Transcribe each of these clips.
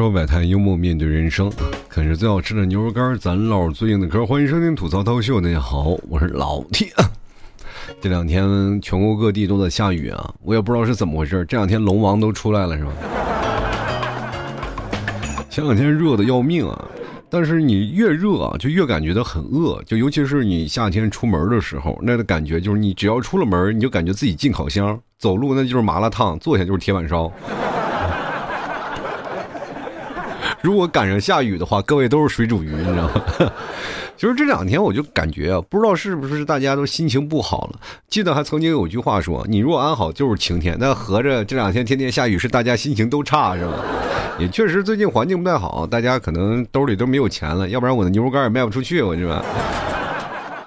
说摆摊，幽默面对人生，啃着最好吃的牛肉干，咱唠最硬的嗑。欢迎收听吐槽涛秀，大家好，我是老 T。这两天全国各地都在下雨啊，我也不知道是怎么回事。这两天龙王都出来了是吧？前两天热的要命啊，但是你越热啊，就越感觉到很饿。就尤其是你夏天出门的时候，那个感觉就是你只要出了门，你就感觉自己进烤箱，走路那就是麻辣烫，坐下就是铁板烧。如果赶上下雨的话，各位都是水煮鱼，你知道吗？就是这两天我就感觉啊，不知道是不是大家都心情不好了。记得还曾经有句话说：“你若安好，就是晴天。”那合着这两天天天下雨，是大家心情都差是吧？也确实，最近环境不太好，大家可能兜里都没有钱了，要不然我的牛肉干也卖不出去，我这吧？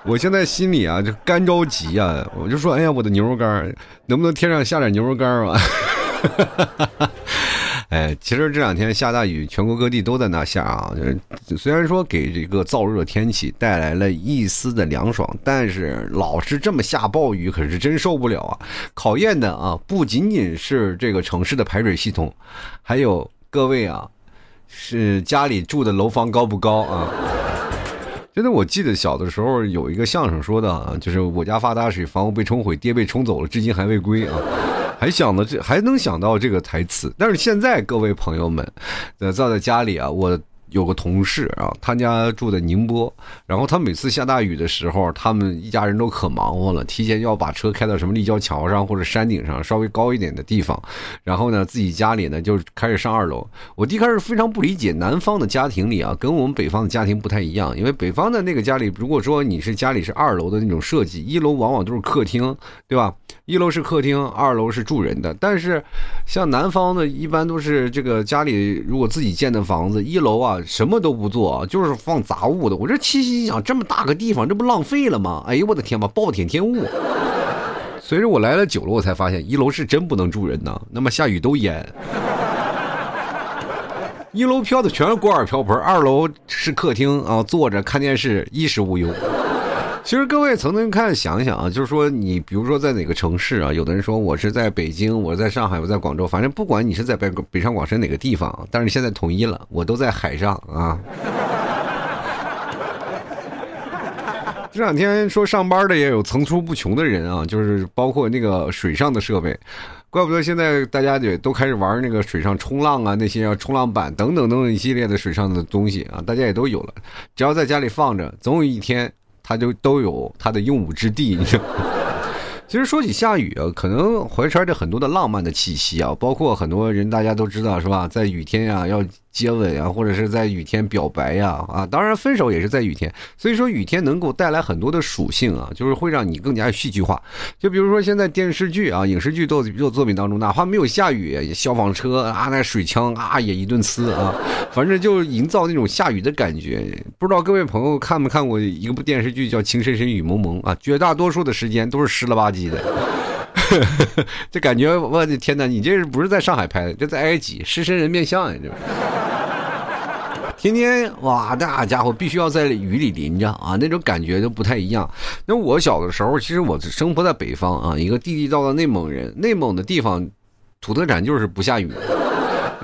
我现在心里啊就干着急啊，我就说：“哎呀，我的牛肉干能不能天上下点牛肉干啊？” 哎，其实这两天下大雨，全国各地都在那下啊。虽然说给这个燥热天气带来了一丝的凉爽，但是老是这么下暴雨，可是真受不了啊！考验的啊，不仅仅是这个城市的排水系统，还有各位啊，是家里住的楼房高不高啊？真的，我记得小的时候有一个相声说的啊，就是我家发大水，房屋被冲毁，爹被冲走了，至今还未归啊。还想到这，还能想到这个台词。但是现在各位朋友们，在在家里啊，我。有个同事啊，他家住在宁波，然后他每次下大雨的时候，他们一家人都可忙活了，提前要把车开到什么立交桥上或者山顶上稍微高一点的地方，然后呢，自己家里呢就开始上二楼。我一开始非常不理解，南方的家庭里啊，跟我们北方的家庭不太一样，因为北方的那个家里，如果说你是家里是二楼的那种设计，一楼往往都是客厅，对吧？一楼是客厅，二楼是住人的。但是像南方的，一般都是这个家里如果自己建的房子，一楼啊。什么都不做，就是放杂物的。我这七心想，这么大个地方，这不浪费了吗？哎呦我的天吧，暴殄天物。随着我来了久了，我才发现一楼是真不能住人呐。那么下雨都淹。一楼飘的全是锅碗瓢盆，二楼是客厅啊，坐着看电视，衣食无忧。其实各位曾经看想想啊，就是说你比如说在哪个城市啊，有的人说我是在北京，我在上海，我在广州，反正不管你是在北北上广深哪个地方，但是现在统一了，我都在海上啊。这两天说上班的也有层出不穷的人啊，就是包括那个水上的设备，怪不得现在大家也都开始玩那个水上冲浪啊，那些冲浪板等等等等一系列的水上的东西啊，大家也都有了，只要在家里放着，总有一天。它就都有它的用武之地，你知道。其实说起下雨啊，可能怀揣着很多的浪漫的气息啊，包括很多人大家都知道是吧，在雨天啊要。接吻啊，或者是在雨天表白呀，啊，当然分手也是在雨天。所以说雨天能够带来很多的属性啊，就是会让你更加戏剧化。就比如说现在电视剧啊、影视剧作作作品当中，哪怕没有下雨，消防车啊、那水枪啊也一顿呲啊，反正就营造那种下雨的感觉。不知道各位朋友看没看过一部电视剧叫《情深深雨蒙蒙》啊？绝大多数的时间都是湿了吧唧的，这感觉我的天呐！你这是不是在上海拍的？这在埃及，狮身人面像呀，这。天天哇，那家伙必须要在雨里淋着啊，那种感觉都不太一样。那我小的时候，其实我生活在北方啊，一个地地道道内蒙人，内蒙的地方土特产就是不下雨。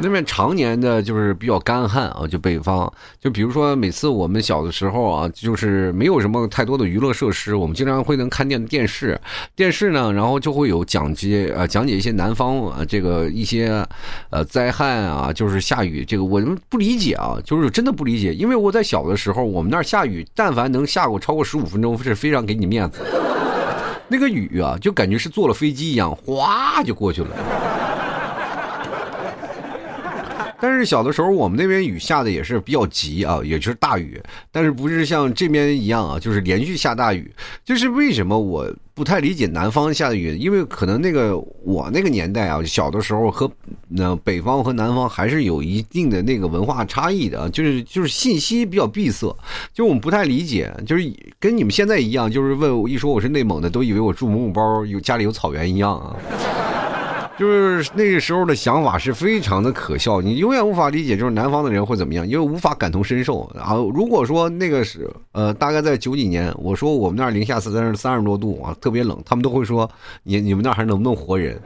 那边常年的就是比较干旱啊，就北方，就比如说每次我们小的时候啊，就是没有什么太多的娱乐设施，我们经常会能看电电视，电视呢，然后就会有讲解呃讲解一些南方啊这个一些呃灾害啊，就是下雨这个我们不理解啊，就是真的不理解，因为我在小的时候，我们那儿下雨，但凡能下过超过十五分钟，是非常给你面子，那个雨啊，就感觉是坐了飞机一样，哗就过去了。但是小的时候，我们那边雨下的也是比较急啊，也就是大雨，但是不是像这边一样啊，就是连续下大雨。就是为什么我不太理解南方下的雨？因为可能那个我那个年代啊，小的时候和那北方和南方还是有一定的那个文化差异的，就是就是信息比较闭塞，就我们不太理解，就是跟你们现在一样，就是问我一说我是内蒙的，都以为我住蒙古包有家里有草原一样啊。就是那个时候的想法是非常的可笑，你永远无法理解，就是南方的人会怎么样，因为无法感同身受。然后如果说那个是呃，大概在九几年，我说我们那儿零下三三十多度啊，特别冷，他们都会说你你们那儿还能不能活人？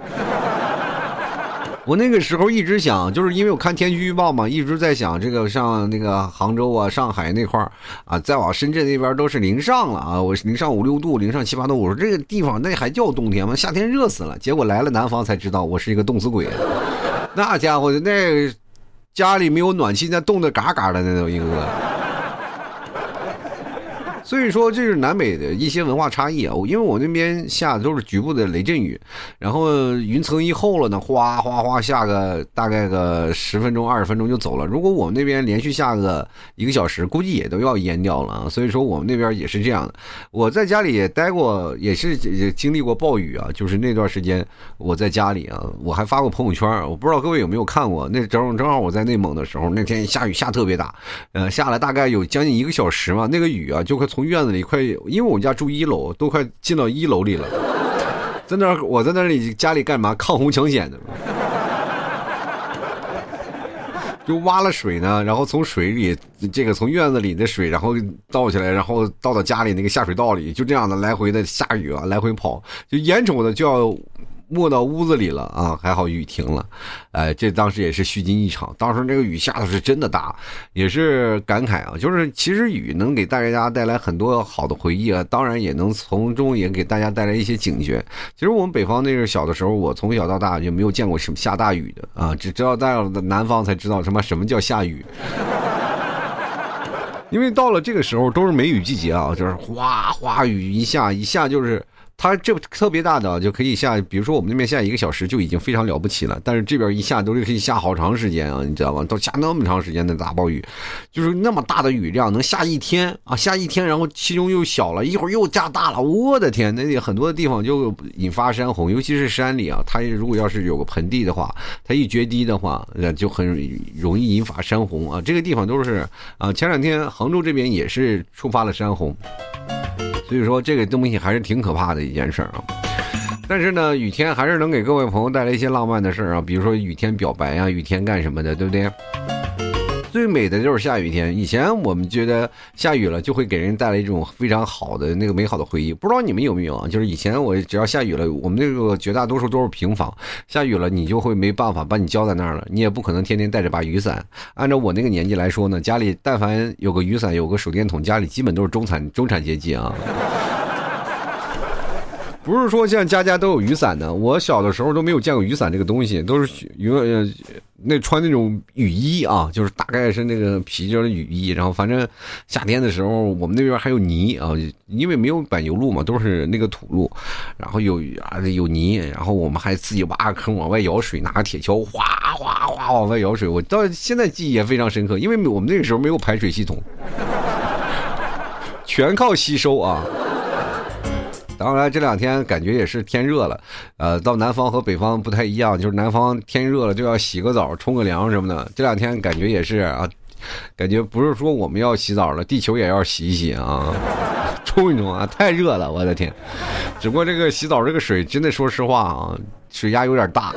我那个时候一直想，就是因为我看天气预报嘛，一直在想这个上那个杭州啊、上海那块儿啊，再往深圳那边都是零上了啊，我零上五六度、零上七八度，我说这个地方那还叫冬天吗？夏天热死了。结果来了南方才知道，我是一个冻死鬼。那家伙那家里没有暖气，那冻得嘎嘎的，那都一个个。所以说，这是南北的一些文化差异啊。因为我那边下的都是局部的雷阵雨，然后云层一厚了呢，哗哗哗下个大概个十分钟、二十分钟就走了。如果我们那边连续下个一个小时，估计也都要淹掉了啊。所以说，我们那边也是这样的。我在家里也待过，也是也经历过暴雨啊。就是那段时间我在家里啊，我还发过朋友圈，我不知道各位有没有看过。那正正好我在内蒙的时候，那天下雨下特别大，呃，下了大概有将近一个小时嘛。那个雨啊，就快。从院子里快，因为我们家住一楼，都快进到一楼里了。在那儿，我在那里家里干嘛？抗洪抢险的，就挖了水呢，然后从水里，这个从院子里的水，然后倒起来，然后倒到家里那个下水道里，就这样的来回的下雨啊，来回跑，就眼瞅着就要。没到屋子里了啊，还好雨停了，哎，这当时也是虚惊一场。当时这个雨下的是真的大，也是感慨啊。就是其实雨能给大家带来很多好的回忆啊，当然也能从中也给大家带来一些警觉。其实我们北方那个小的时候，我从小到大就没有见过什么下大雨的啊，只知道到了南方才知道什么什么叫下雨。因为到了这个时候都是梅雨季节啊，就是哗哗雨一下一下就是。它这特别大的就可以下，比如说我们那边下一个小时就已经非常了不起了，但是这边一下都是可以下好长时间啊，你知道吗？都下那么长时间的大暴雨，就是那么大的雨量能下一天啊，下一天，然后其中又小了一会儿又加大了，我的天，那里很多的地方就引发山洪，尤其是山里啊，它如果要是有个盆地的话，它一决堤的话，那就很容易引发山洪啊。这个地方都是啊，前两天杭州这边也是触发了山洪。所以说这个东西还是挺可怕的一件事儿啊，但是呢，雨天还是能给各位朋友带来一些浪漫的事儿啊，比如说雨天表白啊，雨天干什么的，对不对？最美的就是下雨天。以前我们觉得下雨了就会给人带来一种非常好的那个美好的回忆。不知道你们有没有啊？就是以前我只要下雨了，我们那个绝大多数都是平房，下雨了你就会没办法把你浇在那儿了，你也不可能天天带着把雨伞。按照我那个年纪来说呢，家里但凡有个雨伞，有个手电筒，家里基本都是中产中产阶级啊。不是说像家家都有雨伞的，我小的时候都没有见过雨伞这个东西，都是永远那穿那种雨衣啊，就是大概是那个皮筋的雨衣。然后反正夏天的时候，我们那边还有泥啊，因为没有柏油路嘛，都是那个土路，然后有啊有泥，然后我们还自己挖个坑往外舀水，拿个铁锹哗哗哗往外舀水。我到现在记忆也非常深刻，因为我们那个时候没有排水系统，全靠吸收啊。当然，这两天感觉也是天热了，呃，到南方和北方不太一样，就是南方天热了就要洗个澡、冲个凉什么的。这两天感觉也是啊，感觉不是说我们要洗澡了，地球也要洗一洗啊，冲一冲啊，太热了，我的天！只不过这个洗澡这个水，真的说实话啊，水压有点大。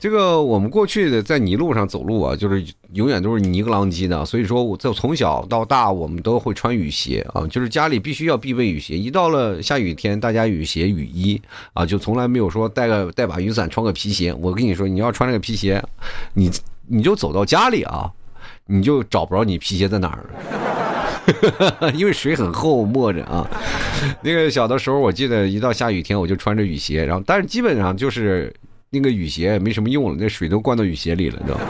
这个我们过去的在泥路上走路啊，就是永远都是泥个啷叽的，所以说我从小到大我们都会穿雨鞋啊，就是家里必须要必备雨鞋。一到了下雨天，大家雨鞋、雨衣啊，就从来没有说带个带把雨伞、穿个皮鞋。我跟你说，你要穿那个皮鞋，你你就走到家里啊，你就找不着你皮鞋在哪儿了，因为水很厚，没着啊。那个小的时候，我记得一到下雨天，我就穿着雨鞋，然后但是基本上就是。那个雨鞋没什么用了，那水都灌到雨鞋里了都。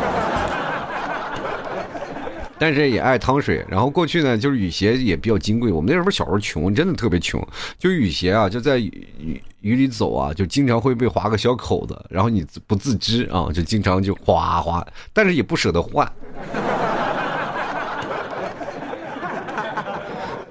但是也爱淌水。然后过去呢，就是雨鞋也比较金贵。我们那时候小时候穷，真的特别穷。就雨鞋啊，就在雨雨里走啊，就经常会被划个小口子，然后你不自知啊，就经常就哗哗，但是也不舍得换。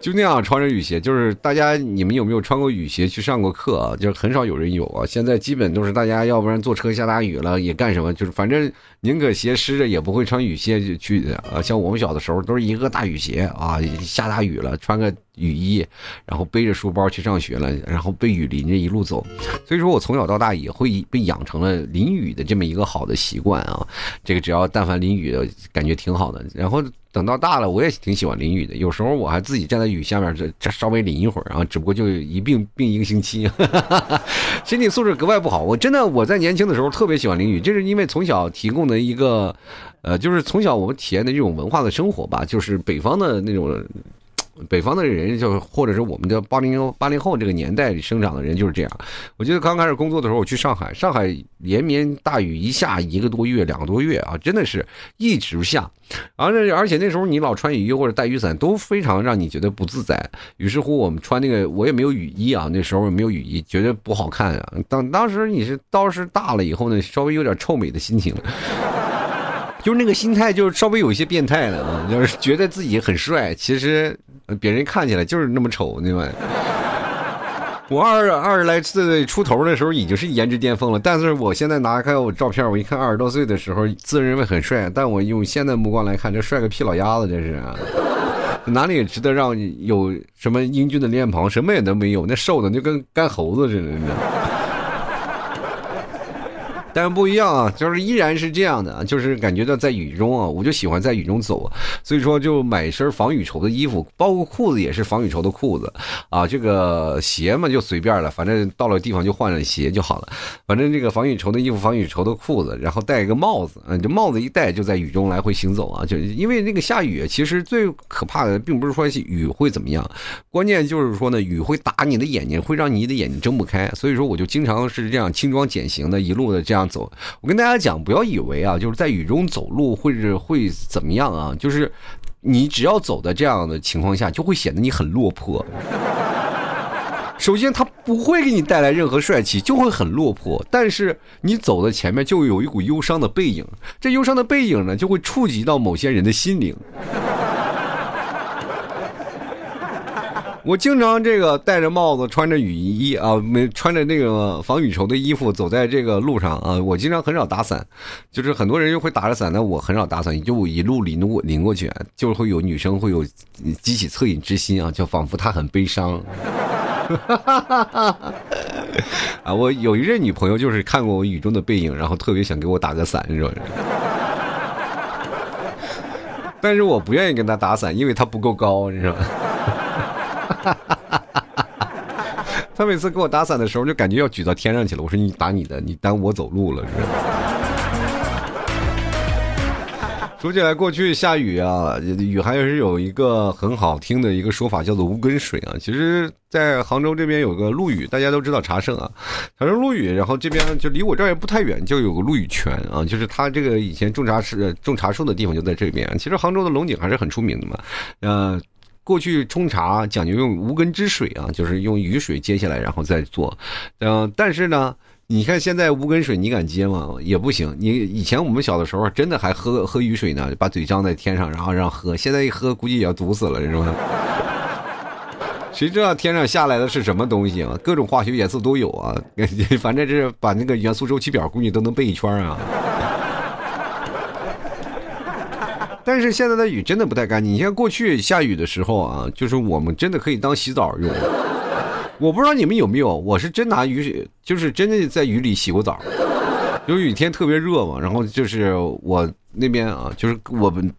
就那样穿着雨鞋，就是大家你们有没有穿过雨鞋去上过课啊？就是很少有人有啊。现在基本都是大家要不然坐车下大雨了也干什么，就是反正宁可鞋湿着也不会穿雨鞋去的啊。像我们小的时候都是一个大雨鞋啊，下大雨了穿个雨衣，然后背着书包去上学了，然后被雨淋着一路走。所以说我从小到大也会被养成了淋雨的这么一个好的习惯啊。这个只要但凡淋雨感觉挺好的，然后等到大了，我也挺喜欢淋雨的。有时候我还自己站在雨下面，这这稍微淋一会儿然后，只不过就一病病一个星期，身体素质格外不好。我真的我在年轻的时候特别喜欢淋雨，这是因为从小提供的一个，呃，就是从小我们体验的这种文化的生活吧，就是北方的那种。北方的人就或者是我们的八零八零后这个年代里生长的人就是这样。我记得刚开始工作的时候，我去上海，上海连绵大雨一下一个多月、两个多月啊，真的是一直下。而且而且那时候你老穿雨衣或者带雨伞都非常让你觉得不自在。于是乎我们穿那个我也没有雨衣啊，那时候也没有雨衣，觉得不好看啊。当当时你是倒是大了以后呢，稍微有点臭美的心情。就是那个心态，就是稍微有一些变态了，就是觉得自己很帅，其实别人看起来就是那么丑，对吧？我二二十来岁出头的时候已经是颜值巅峰了，但是我现在拿开我照片，我一看二十多岁的时候自认为很帅，但我用现在目光来看，这帅个屁老鸭子，这是哪里值得让有什么英俊的脸庞，什么也都没有，那瘦的就跟干猴子似的，但不一样啊，就是依然是这样的，就是感觉到在雨中啊，我就喜欢在雨中走，所以说就买身防雨绸的衣服，包括裤子也是防雨绸的裤子啊，这个鞋嘛就随便了，反正到了地方就换了鞋就好了，反正这个防雨绸的衣服、防雨绸的裤子，然后戴一个帽子，嗯，这帽子一戴就在雨中来回行走啊，就因为那个下雨，其实最可怕的并不是说雨会怎么样，关键就是说呢，雨会打你的眼睛，会让你的眼睛睁不开，所以说我就经常是这样轻装简行的，一路的这样。走，我跟大家讲，不要以为啊，就是在雨中走路会是会怎么样啊？就是你只要走在这样的情况下，就会显得你很落魄。首先，它不会给你带来任何帅气，就会很落魄。但是你走在前面，就有一股忧伤的背影，这忧伤的背影呢，就会触及到某些人的心灵。我经常这个戴着帽子，穿着雨衣啊，没穿着那个防雨绸的衣服走在这个路上啊。我经常很少打伞，就是很多人又会打着伞，但我很少打伞，就一路淋过淋过去，就会有女生会有激起恻隐之心啊，就仿佛她很悲伤。啊，我有一任女朋友就是看过我雨中的背影，然后特别想给我打个伞，你知道吗？但是我不愿意跟她打伞，因为她不够高，你知道吗？哈！他每次给我打伞的时候，就感觉要举到天上去了。我说：“你打你的，你耽误我走路了。”是吧说起来，过去下雨啊，雨还是有一个很好听的一个说法，叫做无根水啊。其实，在杭州这边有个陆羽，大家都知道茶圣啊，茶圣陆羽。然后这边就离我这儿也不太远，就有个陆羽泉啊，就是他这个以前种茶是种茶树的地方就在这边。其实杭州的龙井还是很出名的嘛，嗯。过去冲茶讲究用无根之水啊，就是用雨水接下来，然后再做。嗯，但是呢，你看现在无根水，你敢接吗？也不行。你以前我们小的时候真的还喝喝雨水呢，把嘴张在天上，然后让喝。现在一喝，估计也要毒死了，是吧？谁知道天上下来的是什么东西啊？各种化学元素都有啊，反正是把那个元素周期表估计都能背一圈啊。但是现在的雨真的不太干净。你像过去下雨的时候啊，就是我们真的可以当洗澡用。我不知道你们有没有，我是真拿雨水，就是真的在雨里洗过澡。有雨天特别热嘛，然后就是我那边啊，就是我们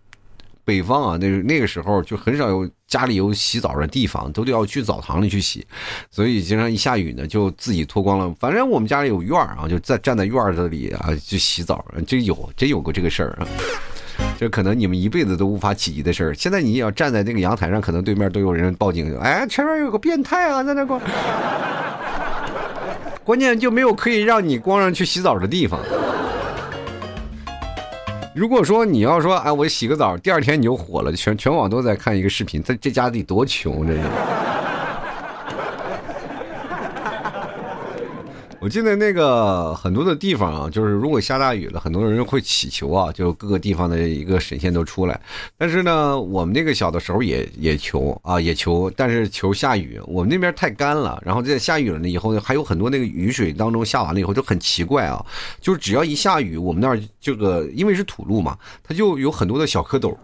北方啊，那那个时候就很少有家里有洗澡的地方，都得要去澡堂里去洗。所以经常一下雨呢，就自己脱光了。反正我们家里有院儿啊，就在站在院子里啊，就洗澡。真有，真有过这个事儿啊。这可能你们一辈子都无法企及的事儿。现在你要站在那个阳台上，可能对面都有人报警。哎，前面有个变态啊，在那光。关键就没有可以让你光上去洗澡的地方。如果说你要说，哎，我洗个澡，第二天你就火了，全全网都在看一个视频，这这家得多穷，这是。我记得那个很多的地方啊，就是如果下大雨了，很多人会祈求啊，就各个地方的一个神仙都出来。但是呢，我们那个小的时候也也求啊，也求，但是求下雨。我们那边太干了，然后在下雨了呢以后，还有很多那个雨水当中下完了以后就很奇怪啊，就是只要一下雨，我们那儿这个因为是土路嘛，它就有很多的小蝌蚪。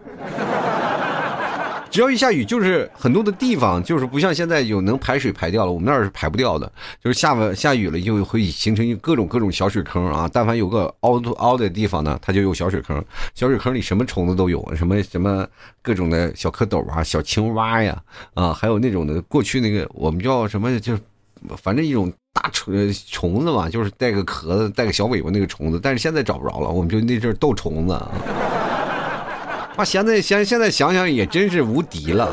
只要一下雨，就是很多的地方就是不像现在有能排水排掉了，我们那儿是排不掉的，就是下完下雨了就会形成各种各种小水坑啊。但凡有个凹凸凹的地方呢，它就有小水坑，小水坑里什么虫子都有，什么什么各种的小蝌蚪啊、小青蛙呀，啊，还有那种的过去那个我们叫什么，就反正一种大虫虫子嘛，就是带个壳子、带个小尾巴那个虫子，但是现在找不着了，我们就那阵斗虫子。啊，现在现现在想想也真是无敌了。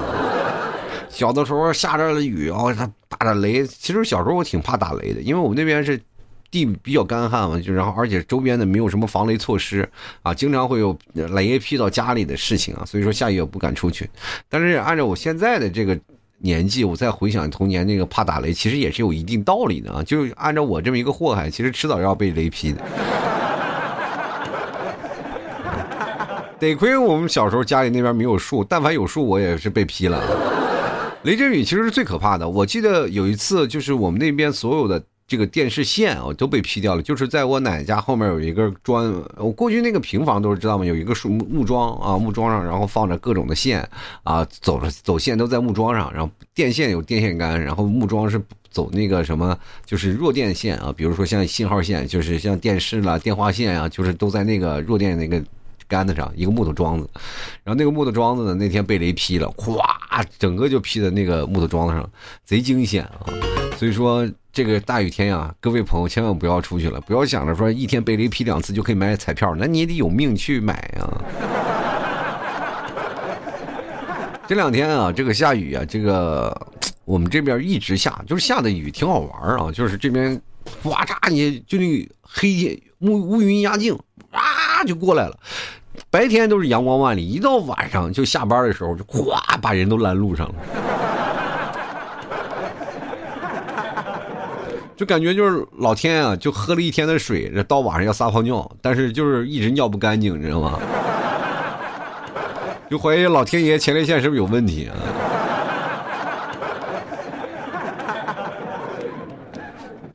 小的时候下着雨哦，他打着雷。其实小时候我挺怕打雷的，因为我们那边是地比较干旱嘛，就然后而且周边的没有什么防雷措施啊，经常会有雷劈到家里的事情啊，所以说下雨也不敢出去。但是按照我现在的这个年纪，我再回想童年那个怕打雷，其实也是有一定道理的啊。就按照我这么一个祸害，其实迟早要被雷劈的。得亏我们小时候家里那边没有树，但凡有树，我也是被劈了。雷阵雨其实是最可怕的。我记得有一次，就是我们那边所有的这个电视线啊都被劈掉了。就是在我奶奶家后面有一根砖，我过去那个平房都是知道吗？有一个树木木桩啊，木桩上然后放着各种的线啊，走着走线都在木桩上，然后电线有电线杆，然后木桩是走那个什么，就是弱电线啊，比如说像信号线，就是像电视啦、电话线啊，就是都在那个弱电那个。杆子上一个木头桩子，然后那个木头桩子呢，那天被雷劈了，咵，整个就劈在那个木头桩子上，贼惊险啊！所以说这个大雨天呀，各位朋友千万不要出去了，不要想着说一天被雷劈两次就可以买彩票，那你也得有命去买啊！这两天啊，这个下雨啊，这个我们这边一直下，就是下的雨挺好玩啊，就是这边哇嚓，你就那黑天乌乌云压境。啊就过来了，白天都是阳光万里，一到晚上就下班的时候就咵把人都拦路上了，就感觉就是老天啊，就喝了一天的水，这到晚上要撒泡尿，但是就是一直尿不干净，你知道吗？就怀疑老天爷前列腺是不是有问题啊？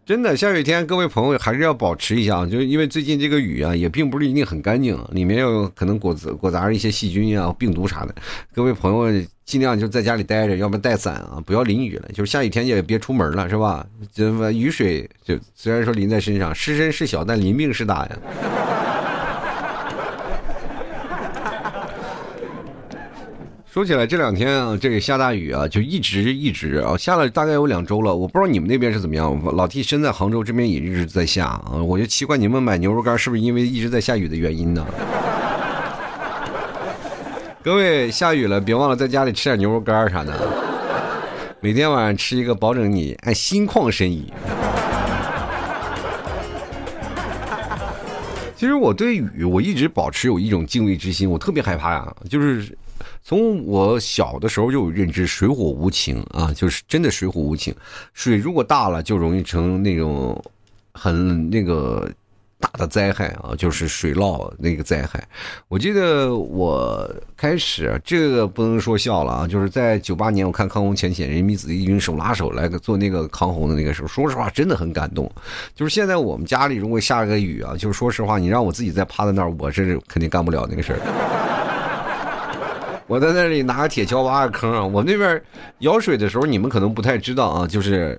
真的，下雨天各位朋友还是要保持一下，就是因为最近这个雨啊，也并不是一定很干净，里面有可能裹裹杂着一些细菌啊、病毒啥的。各位朋友尽量就在家里待着，要不带伞啊，不要淋雨了。就是下雨天也别出门了，是吧？这雨水就虽然说淋在身上，湿身是小，但淋病是大呀。说起来，这两天啊，这个下大雨啊，就一直一直啊，下了大概有两周了。我不知道你们那边是怎么样。老 T 身在杭州这边也一直在下啊，我就奇怪你们买牛肉干是不是因为一直在下雨的原因呢？各位下雨了，别忘了在家里吃点牛肉干啥的，每天晚上吃一个，保证你哎心旷神怡。其实我对雨，我一直保持有一种敬畏之心，我特别害怕呀，就是。从我小的时候就认知，水火无情啊，就是真的水火无情。水如果大了，就容易成那种很那个大的灾害啊，就是水涝那个灾害。我记得我开始这个不能说笑了啊，就是在九八年我看抗洪前线人民子弟军手拉手来做那个抗洪的那个时候，说实话真的很感动。就是现在我们家里如果下个雨啊，就是说实话，你让我自己再趴在那儿，我是肯定干不了那个事儿。我在那里拿个铁锹挖个坑啊！我那边舀水的时候，你们可能不太知道啊，就是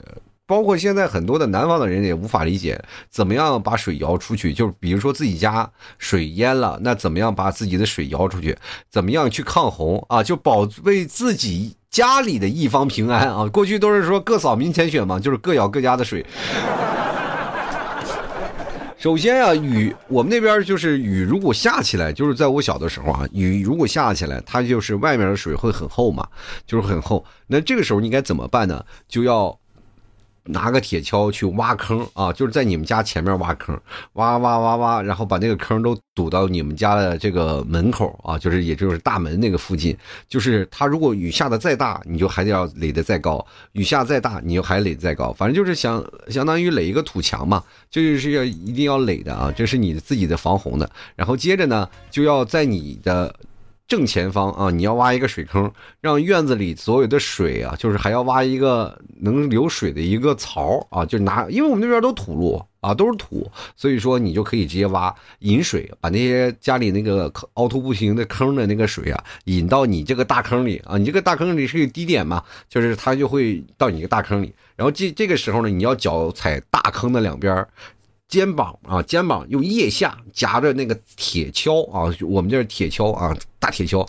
包括现在很多的南方的人也无法理解，怎么样把水舀出去？就是比如说自己家水淹了，那怎么样把自己的水舀出去？怎么样去抗洪啊？就保卫自己家里的一方平安啊！过去都是说各扫民前雪嘛，就是各舀各家的水。首先啊，雨我们那边就是雨，如果下起来，就是在我小的时候啊，雨如果下起来，它就是外面的水会很厚嘛，就是很厚。那这个时候你该怎么办呢？就要。拿个铁锹去挖坑啊，就是在你们家前面挖坑，挖挖挖挖，然后把那个坑都堵到你们家的这个门口啊，就是也就是大门那个附近。就是它如果雨下的再大，你就还得要垒的再高；雨下再大，你就还垒再高。反正就是相相当于垒一个土墙嘛，就是要一定要垒的啊，这是你自己的防洪的。然后接着呢，就要在你的。正前方啊，你要挖一个水坑，让院子里所有的水啊，就是还要挖一个能流水的一个槽啊，就拿，因为我们那边都土路啊，都是土，所以说你就可以直接挖引水，把那些家里那个凹凸不平的坑的那个水啊，引到你这个大坑里啊，你这个大坑里是个低点嘛，就是它就会到你这个大坑里，然后这这个时候呢，你要脚踩大坑的两边，肩膀啊，肩膀用腋下夹着那个铁锹啊，我们这是铁锹啊，大铁锹，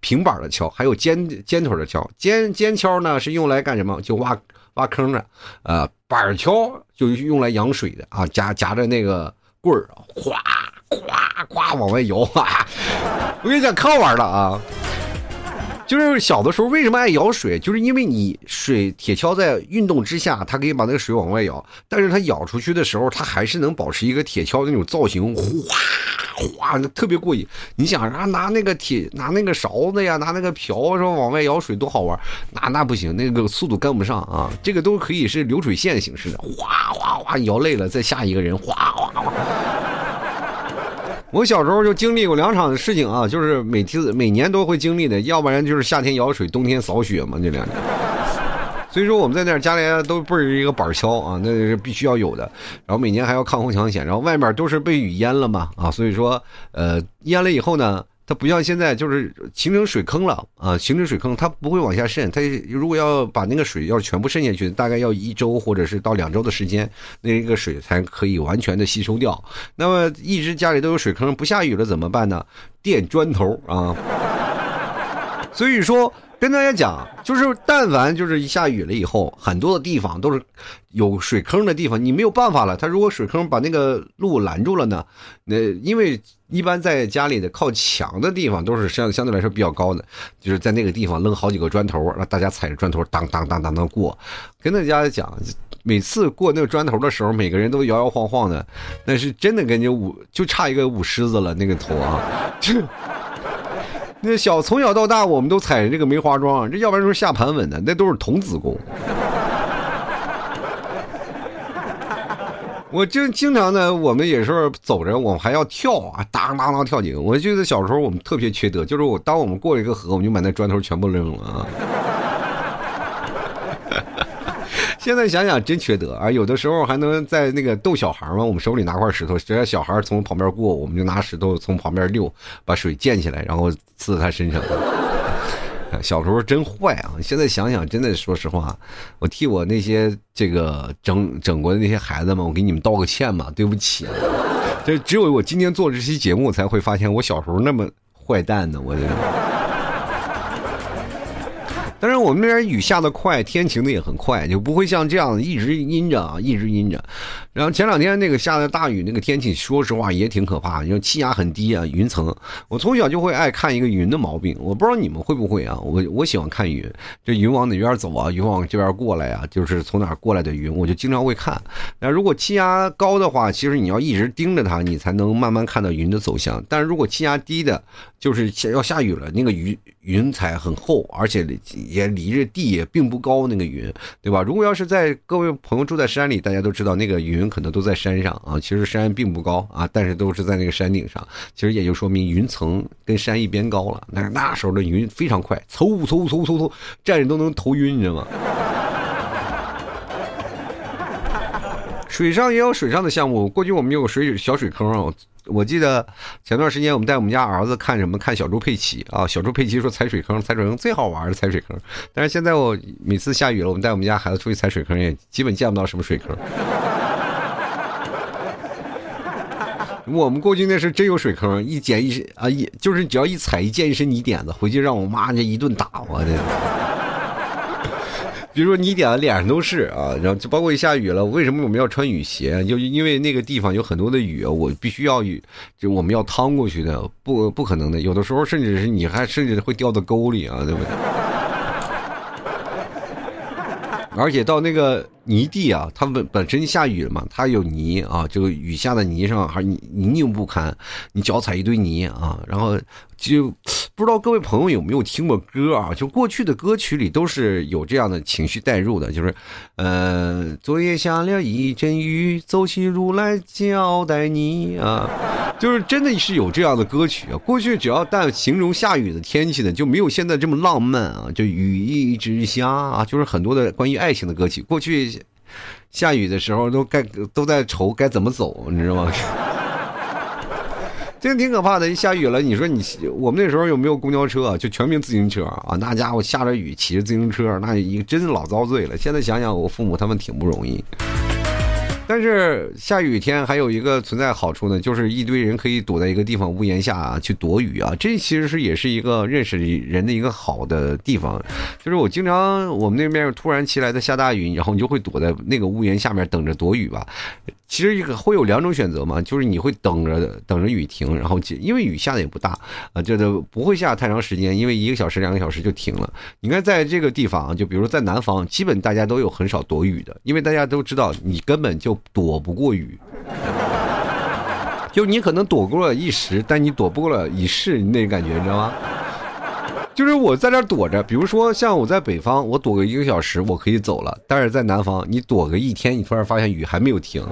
平板的锹，还有尖尖腿的锹，尖尖锹呢是用来干什么？就挖。挖坑的，呃，板锹就是用来养水的啊，夹夹着那个棍儿，哗哗哗往外摇啊！我跟你讲，可好玩了啊！就是小的时候为什么爱舀水，就是因为你水铁锹在运动之下，它可以把那个水往外舀，但是它舀出去的时候，它还是能保持一个铁锹那种造型，哗哗，特别过瘾。你想啊，拿那个铁，拿那个勺子呀，拿那个瓢是吧，往外舀水多好玩，那那不行，那个速度跟不上啊。这个都可以是流水线形式的，哗哗哗，舀累了再下一个人，哗哗哗。我小时候就经历过两场事情啊，就是每次每年都会经历的，要不然就是夏天舀水，冬天扫雪嘛，这两年。所以说我们在那儿家里都备着一个板锹啊，那是必须要有的。然后每年还要抗洪抢险，然后外面都是被雨淹了嘛啊，所以说呃淹了以后呢。它不像现在，就是形成水坑了啊！形成水坑，它不会往下渗。它如果要把那个水要全部渗下去，大概要一周或者是到两周的时间，那个水才可以完全的吸收掉。那么一直家里都有水坑，不下雨了怎么办呢？垫砖头啊！所以说。跟大家讲，就是但凡就是一下雨了以后，很多的地方都是有水坑的地方，你没有办法了。它如果水坑把那个路拦住了呢？那因为一般在家里的靠墙的地方都是相相对来说比较高的，就是在那个地方扔好几个砖头，让大家踩着砖头当当当当当过。跟大家讲，每次过那个砖头的时候，每个人都摇摇晃晃的，那是真的感觉舞就差一个舞狮子了，那个头啊，那小从小到大，我们都踩着这个梅花桩，这要不然就是下盘稳的，那都是童子功。我就经常呢，我们有时候走着，我们还要跳啊，当当当跳井。我记得小时候我们特别缺德，就是我当我们过一个河，我们就把那砖头全部扔了啊。现在想想真缺德啊！有的时候还能在那个逗小孩嘛，我们手里拿块石头，只要小孩从旁边过，我们就拿石头从旁边溜，把水溅起来，然后呲在他身上。小时候真坏啊！现在想想，真的说实话，我替我那些这个整整过的那些孩子们，我给你们道个歉吧，对不起。啊这只有我今天做这期节目，才会发现我小时候那么坏蛋呢，我这。但是我们那边雨下的快，天晴的也很快，就不会像这样一直阴着啊，一直阴着。然后前两天那个下的大雨，那个天气，说实话也挺可怕，因为气压很低啊，云层。我从小就会爱看一个云的毛病，我不知道你们会不会啊？我我喜欢看云，这云往哪边走啊？云往这边过来啊？就是从哪过来的云，我就经常会看。那如果气压高的话，其实你要一直盯着它，你才能慢慢看到云的走向。但是如果气压低的，就是要下雨了，那个云云彩很厚，而且也离着地也并不高，那个云，对吧？如果要是在各位朋友住在山里，大家都知道那个云可能都在山上啊。其实山并不高啊，但是都是在那个山顶上。其实也就说明云层跟山一边高了。但是那时候的云非常快，嗖嗖嗖嗖嗖，站着都能头晕，你知道吗？水上也有水上的项目，过去我们有个水小水坑啊。我记得前段时间我们带我们家儿子看什么看小猪佩奇啊，小猪佩奇说踩水坑，踩水坑最好玩的踩水坑。但是现在我每次下雨了，我们带我们家孩子出去踩水坑，也基本见不到什么水坑。我们过去那是真有水坑，一捡一身啊一就是只要一踩一溅一身泥点子，回去让我妈这一顿打我的。比如说泥点子脸上都是啊，然后就包括一下雨了，为什么我们要穿雨鞋？就因为那个地方有很多的雨，我必须要雨，就我们要趟过去的，不不可能的。有的时候甚至是你还甚至会掉到沟里啊，对不对？而且到那个泥地啊，它本本身下雨了嘛，它有泥啊，这个雨下的泥上还泥泞不堪，你脚踩一堆泥啊，然后就不知道各位朋友有没有听过歌啊？就过去的歌曲里都是有这样的情绪带入的，就是，呃，昨夜下了一阵雨，走起路来交代你啊。就是真的是有这样的歌曲啊！过去只要但形容下雨的天气呢，就没有现在这么浪漫啊！就雨一直下啊，就是很多的关于爱情的歌曲。过去下雨的时候都该都在愁该怎么走，你知道吗？真挺可怕的，一下雨了，你说你我们那时候有没有公交车？就全凭自行车啊！那家伙下着雨骑着自行车，那一真老遭罪了。现在想想，我父母他们挺不容易。但是下雨天还有一个存在好处呢，就是一堆人可以躲在一个地方屋檐下，去躲雨啊。这其实是也是一个认识人的一个好的地方。就是我经常我们那边突然起来的下大雨，然后你就会躲在那个屋檐下面等着躲雨吧。其实一个会有两种选择嘛，就是你会等着等着雨停，然后因为雨下的也不大啊，这都不会下太长时间，因为一个小时两个小时就停了。你看在这个地方，就比如在南方，基本大家都有很少躲雨的，因为大家都知道你根本就躲不过雨，就你可能躲过了一时，但你躲不过了一世，那感觉你知道吗？就是我在这躲着，比如说像我在北方，我躲个一个小时，我可以走了；但是在南方，你躲个一天，你突然发现雨还没有停，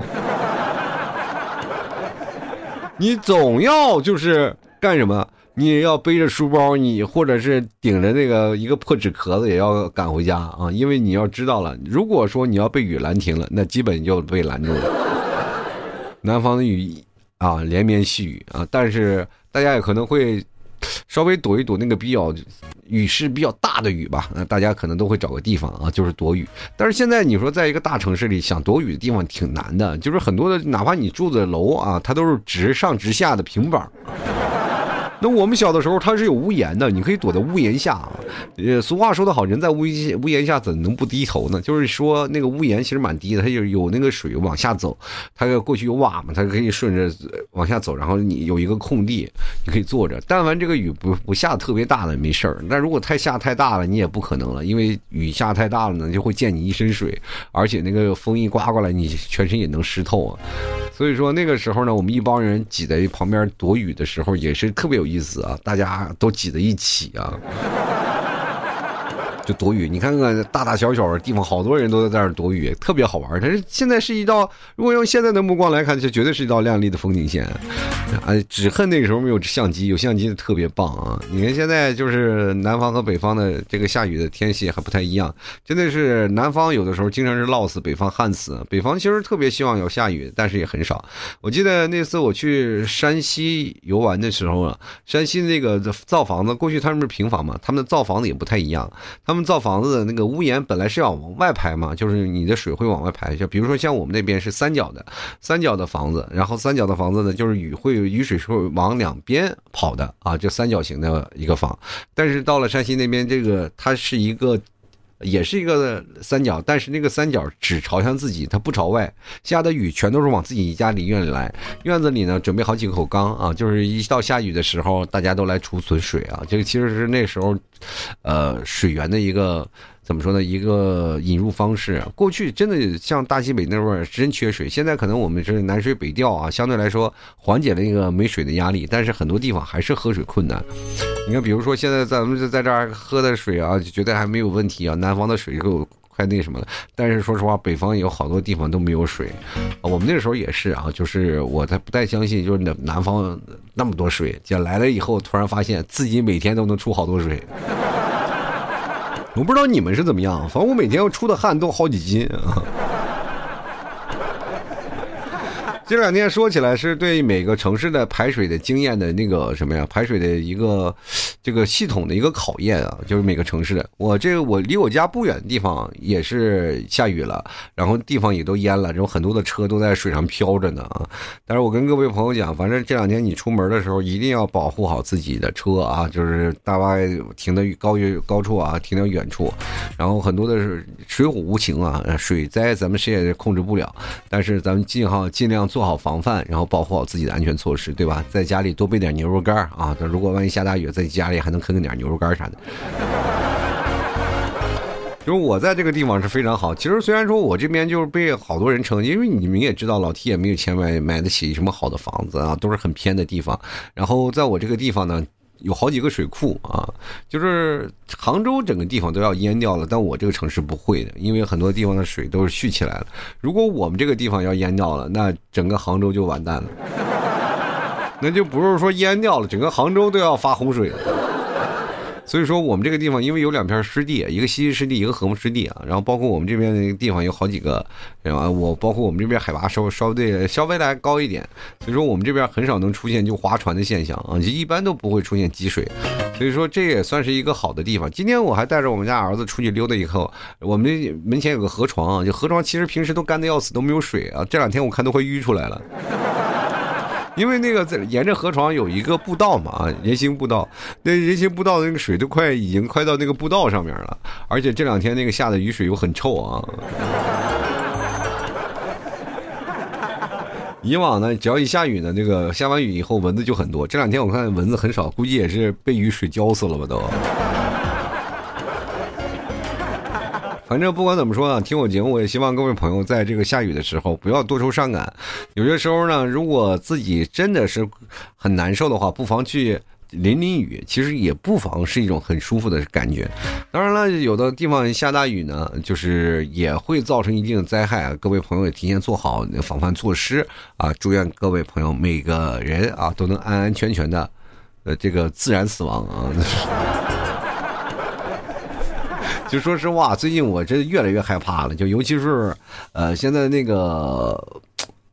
你总要就是干什么？你也要背着书包，你或者是顶着那个一个破纸壳子，也要赶回家啊！因为你要知道了，如果说你要被雨拦停了，那基本就被拦住了。南方的雨啊，连绵细雨啊，但是大家也可能会。稍微躲一躲那个比较雨势比较大的雨吧，那大家可能都会找个地方啊，就是躲雨。但是现在你说在一个大城市里想躲雨的地方挺难的，就是很多的，哪怕你住的楼啊，它都是直上直下的平板。那我们小的时候，它是有屋檐的，你可以躲在屋檐下啊。呃，俗话说得好，人在屋檐屋檐下怎能不低头呢？就是说，那个屋檐其实蛮低的，它就是有那个水往下走，它过去有瓦嘛，它可以顺着往下走，然后你有一个空地，你可以坐着。但凡这个雨不不下特别大的没事儿，但如果太下太大了，你也不可能了，因为雨下太大了呢，就会溅你一身水，而且那个风一刮过来，你全身也能湿透啊。所以说那个时候呢，我们一帮人挤在旁边躲雨的时候，也是特别有。意思啊，大家都挤在一起啊。就躲雨，你看看大大小小的地方，好多人都在在那躲雨，特别好玩。但是现在是一道，如果用现在的目光来看，就绝对是一道亮丽的风景线。哎，只恨那个时候没有相机，有相机的特别棒啊！你看现在就是南方和北方的这个下雨的天气还不太一样，真的是南方有的时候经常是涝死，北方旱死。北方其实特别希望有下雨，但是也很少。我记得那次我去山西游玩的时候啊，山西那个造房子，过去他们是平房嘛，他们的造房子也不太一样，他们。他们造房子的那个屋檐本来是要往外排嘛，就是你的水会往外排。就比如说像我们那边是三角的，三角的房子，然后三角的房子呢，就是雨会雨水是会往两边跑的啊，就三角形的一个房。但是到了山西那边，这个它是一个。也是一个三角，但是那个三角只朝向自己，它不朝外。下的雨全都是往自己家里院里来。院子里呢，准备好几口缸啊，就是一到下雨的时候，大家都来储存水啊。这个其实是那时候，呃，水源的一个。怎么说呢？一个引入方式，过去真的像大西北那会儿真缺水，现在可能我们是南水北调啊，相对来说缓解了一个没水的压力，但是很多地方还是喝水困难。你看，比如说现在咱们就在这儿喝的水啊，就觉得还没有问题啊，南方的水够快那什么了。但是说实话，北方有好多地方都没有水。我们那时候也是啊，就是我才不太相信，就是南南方那么多水，姐来了以后，突然发现自己每天都能出好多水。我不知道你们是怎么样，反正我每天要出的汗都好几斤啊。这两天说起来是对每个城市的排水的经验的那个什么呀？排水的一个这个系统的一个考验啊，就是每个城市的。我这个我离我家不远的地方也是下雨了，然后地方也都淹了，然后很多的车都在水上漂着呢啊。但是我跟各位朋友讲，反正这两天你出门的时候一定要保护好自己的车啊，就是大巴停的高于高处啊，停到远处。然后很多的是水火无情啊，水灾咱们谁也控制不了，但是咱们尽好尽量。做好防范，然后保护好自己的安全措施，对吧？在家里多备点牛肉干啊！如果万一下大雨，在家里还能啃啃点牛肉干啥的。就是我在这个地方是非常好。其实虽然说我这边就是被好多人称，因为你们也知道，老 T 也没有钱买买得起什么好的房子啊，都是很偏的地方。然后在我这个地方呢。有好几个水库啊，就是杭州整个地方都要淹掉了，但我这个城市不会的，因为很多地方的水都是蓄起来了。如果我们这个地方要淹掉了，那整个杭州就完蛋了，那就不是说淹掉了，整个杭州都要发洪水了。所以说我们这个地方因为有两片湿地，一个西溪湿地，一个禾木湿地啊，然后包括我们这边那个地方有好几个，然后我包括我们这边海拔稍微稍对稍微来高一点，所以说我们这边很少能出现就划船的现象啊，就一般都不会出现积水，所以说这也算是一个好的地方。今天我还带着我们家儿子出去溜达以后，我们门前有个河床，就河床其实平时都干的要死，都没有水啊，这两天我看都快淤出来了。因为那个在沿着河床有一个步道嘛，啊，人行步道，那人行步道的那个水都快已经快到那个步道上面了，而且这两天那个下的雨水又很臭啊。以往呢，只要一下雨呢，那个下完雨以后蚊子就很多，这两天我看蚊子很少，估计也是被雨水浇死了吧都。反正不管怎么说呢，听我节目，我也希望各位朋友在这个下雨的时候不要多愁善感。有些时候呢，如果自己真的是很难受的话，不妨去淋淋雨，其实也不妨是一种很舒服的感觉。当然了，有的地方下大雨呢，就是也会造成一定的灾害啊。各位朋友也提前做好防范措施啊！祝愿各位朋友每个人啊都能安安全全的，呃，这个自然死亡啊。就说实话，最近我真越来越害怕了。就尤其是，呃，现在那个，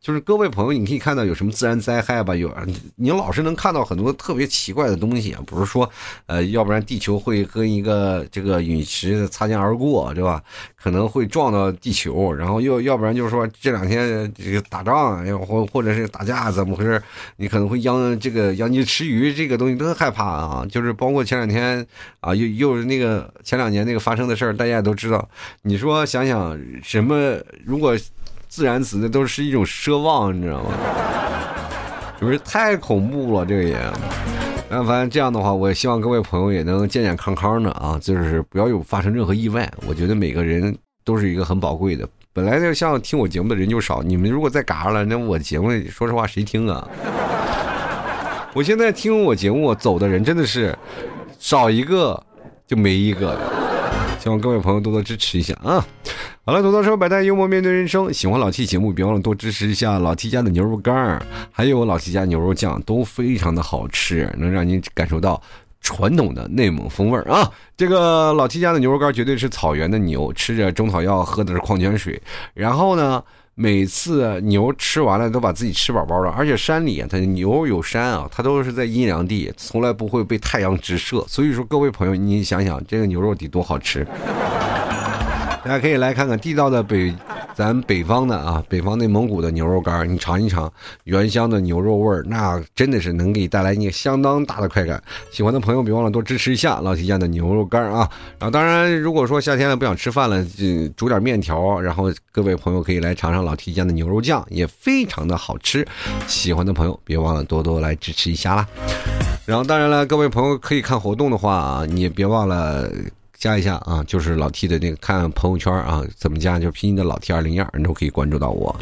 就是各位朋友，你可以看到有什么自然灾害吧？有，你老是能看到很多特别奇怪的东西啊，不是说，呃，要不然地球会跟一个这个陨石擦肩而过，对吧？可能会撞到地球，然后又要不然就是说这两天这个打仗，或或者是打架，怎么回事？你可能会殃这个殃及池鱼，这个东西都害怕啊。就是包括前两天啊，又又是那个前两年那个发生的事儿，大家也都知道。你说想想什么？如果自然死，那都是一种奢望，你知道吗？不是太恐怖了，这个也。那反正这样的话，我也希望各位朋友也能健健康康的啊，就是不要有发生任何意外。我觉得每个人都是一个很宝贵的。本来就像听我节目的人就少，你们如果再嘎了，那我节目说实话谁听啊？我现在听我节目走的人真的是少一个就没一个的。希望各位朋友多多支持一下啊！好了，吐槽说百态幽默面对人生，喜欢老 T 节目，别忘了多支持一下老 T 家的牛肉干还有老 T 家牛肉酱，都非常的好吃，能让您感受到传统的内蒙风味儿啊！这个老 T 家的牛肉干绝对是草原的牛，吃着中草药，喝的是矿泉水，然后呢？每次牛吃完了都把自己吃饱饱了，而且山里它牛有山啊，它都是在阴凉地，从来不会被太阳直射。所以说，各位朋友，你想想这个牛肉得多好吃。大家可以来看看地道的北，咱北方的啊，北方内蒙古的牛肉干，你尝一尝原香的牛肉味儿，那真的是能给你带来你相当大的快感。喜欢的朋友别忘了多支持一下老提家的牛肉干啊！然后当然，如果说夏天了不想吃饭了，煮点面条，然后各位朋友可以来尝尝老提家的牛肉酱，也非常的好吃。喜欢的朋友别忘了多多来支持一下啦！然后当然了，各位朋友可以看活动的话啊，你也别忘了。加一下啊，就是老 T 的那个看朋友圈啊，怎么加？就拼音的老 T 二零二，你都可以关注到我。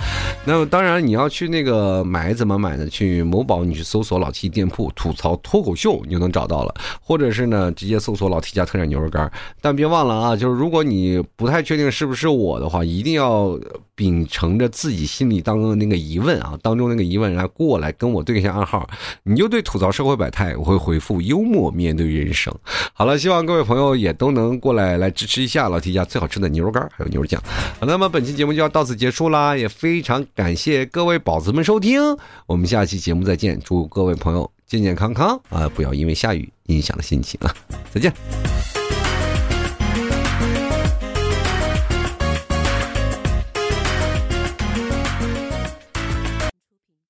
那么当然你要去那个买怎么买呢？去某宝你去搜索老 T 店铺吐槽脱口秀，你就能找到了。或者是呢，直接搜索老 T 家特产牛肉干。但别忘了啊，就是如果你不太确定是不是我的话，一定要秉承着自己心里当中的那个疑问啊，当中那个疑问，然后过来跟我对一下暗号，你就对吐槽社会百态，我会回复幽默面对人生。好了，希望各位朋友也都能过来来支持一下老铁家最好吃的牛肉干，还有牛肉酱。好，那么本期节目就要到此结束啦，也非常感谢各位宝子们收听，我们下期节目再见，祝各位朋友健健康康啊，不要因为下雨影响了心情啊，再见。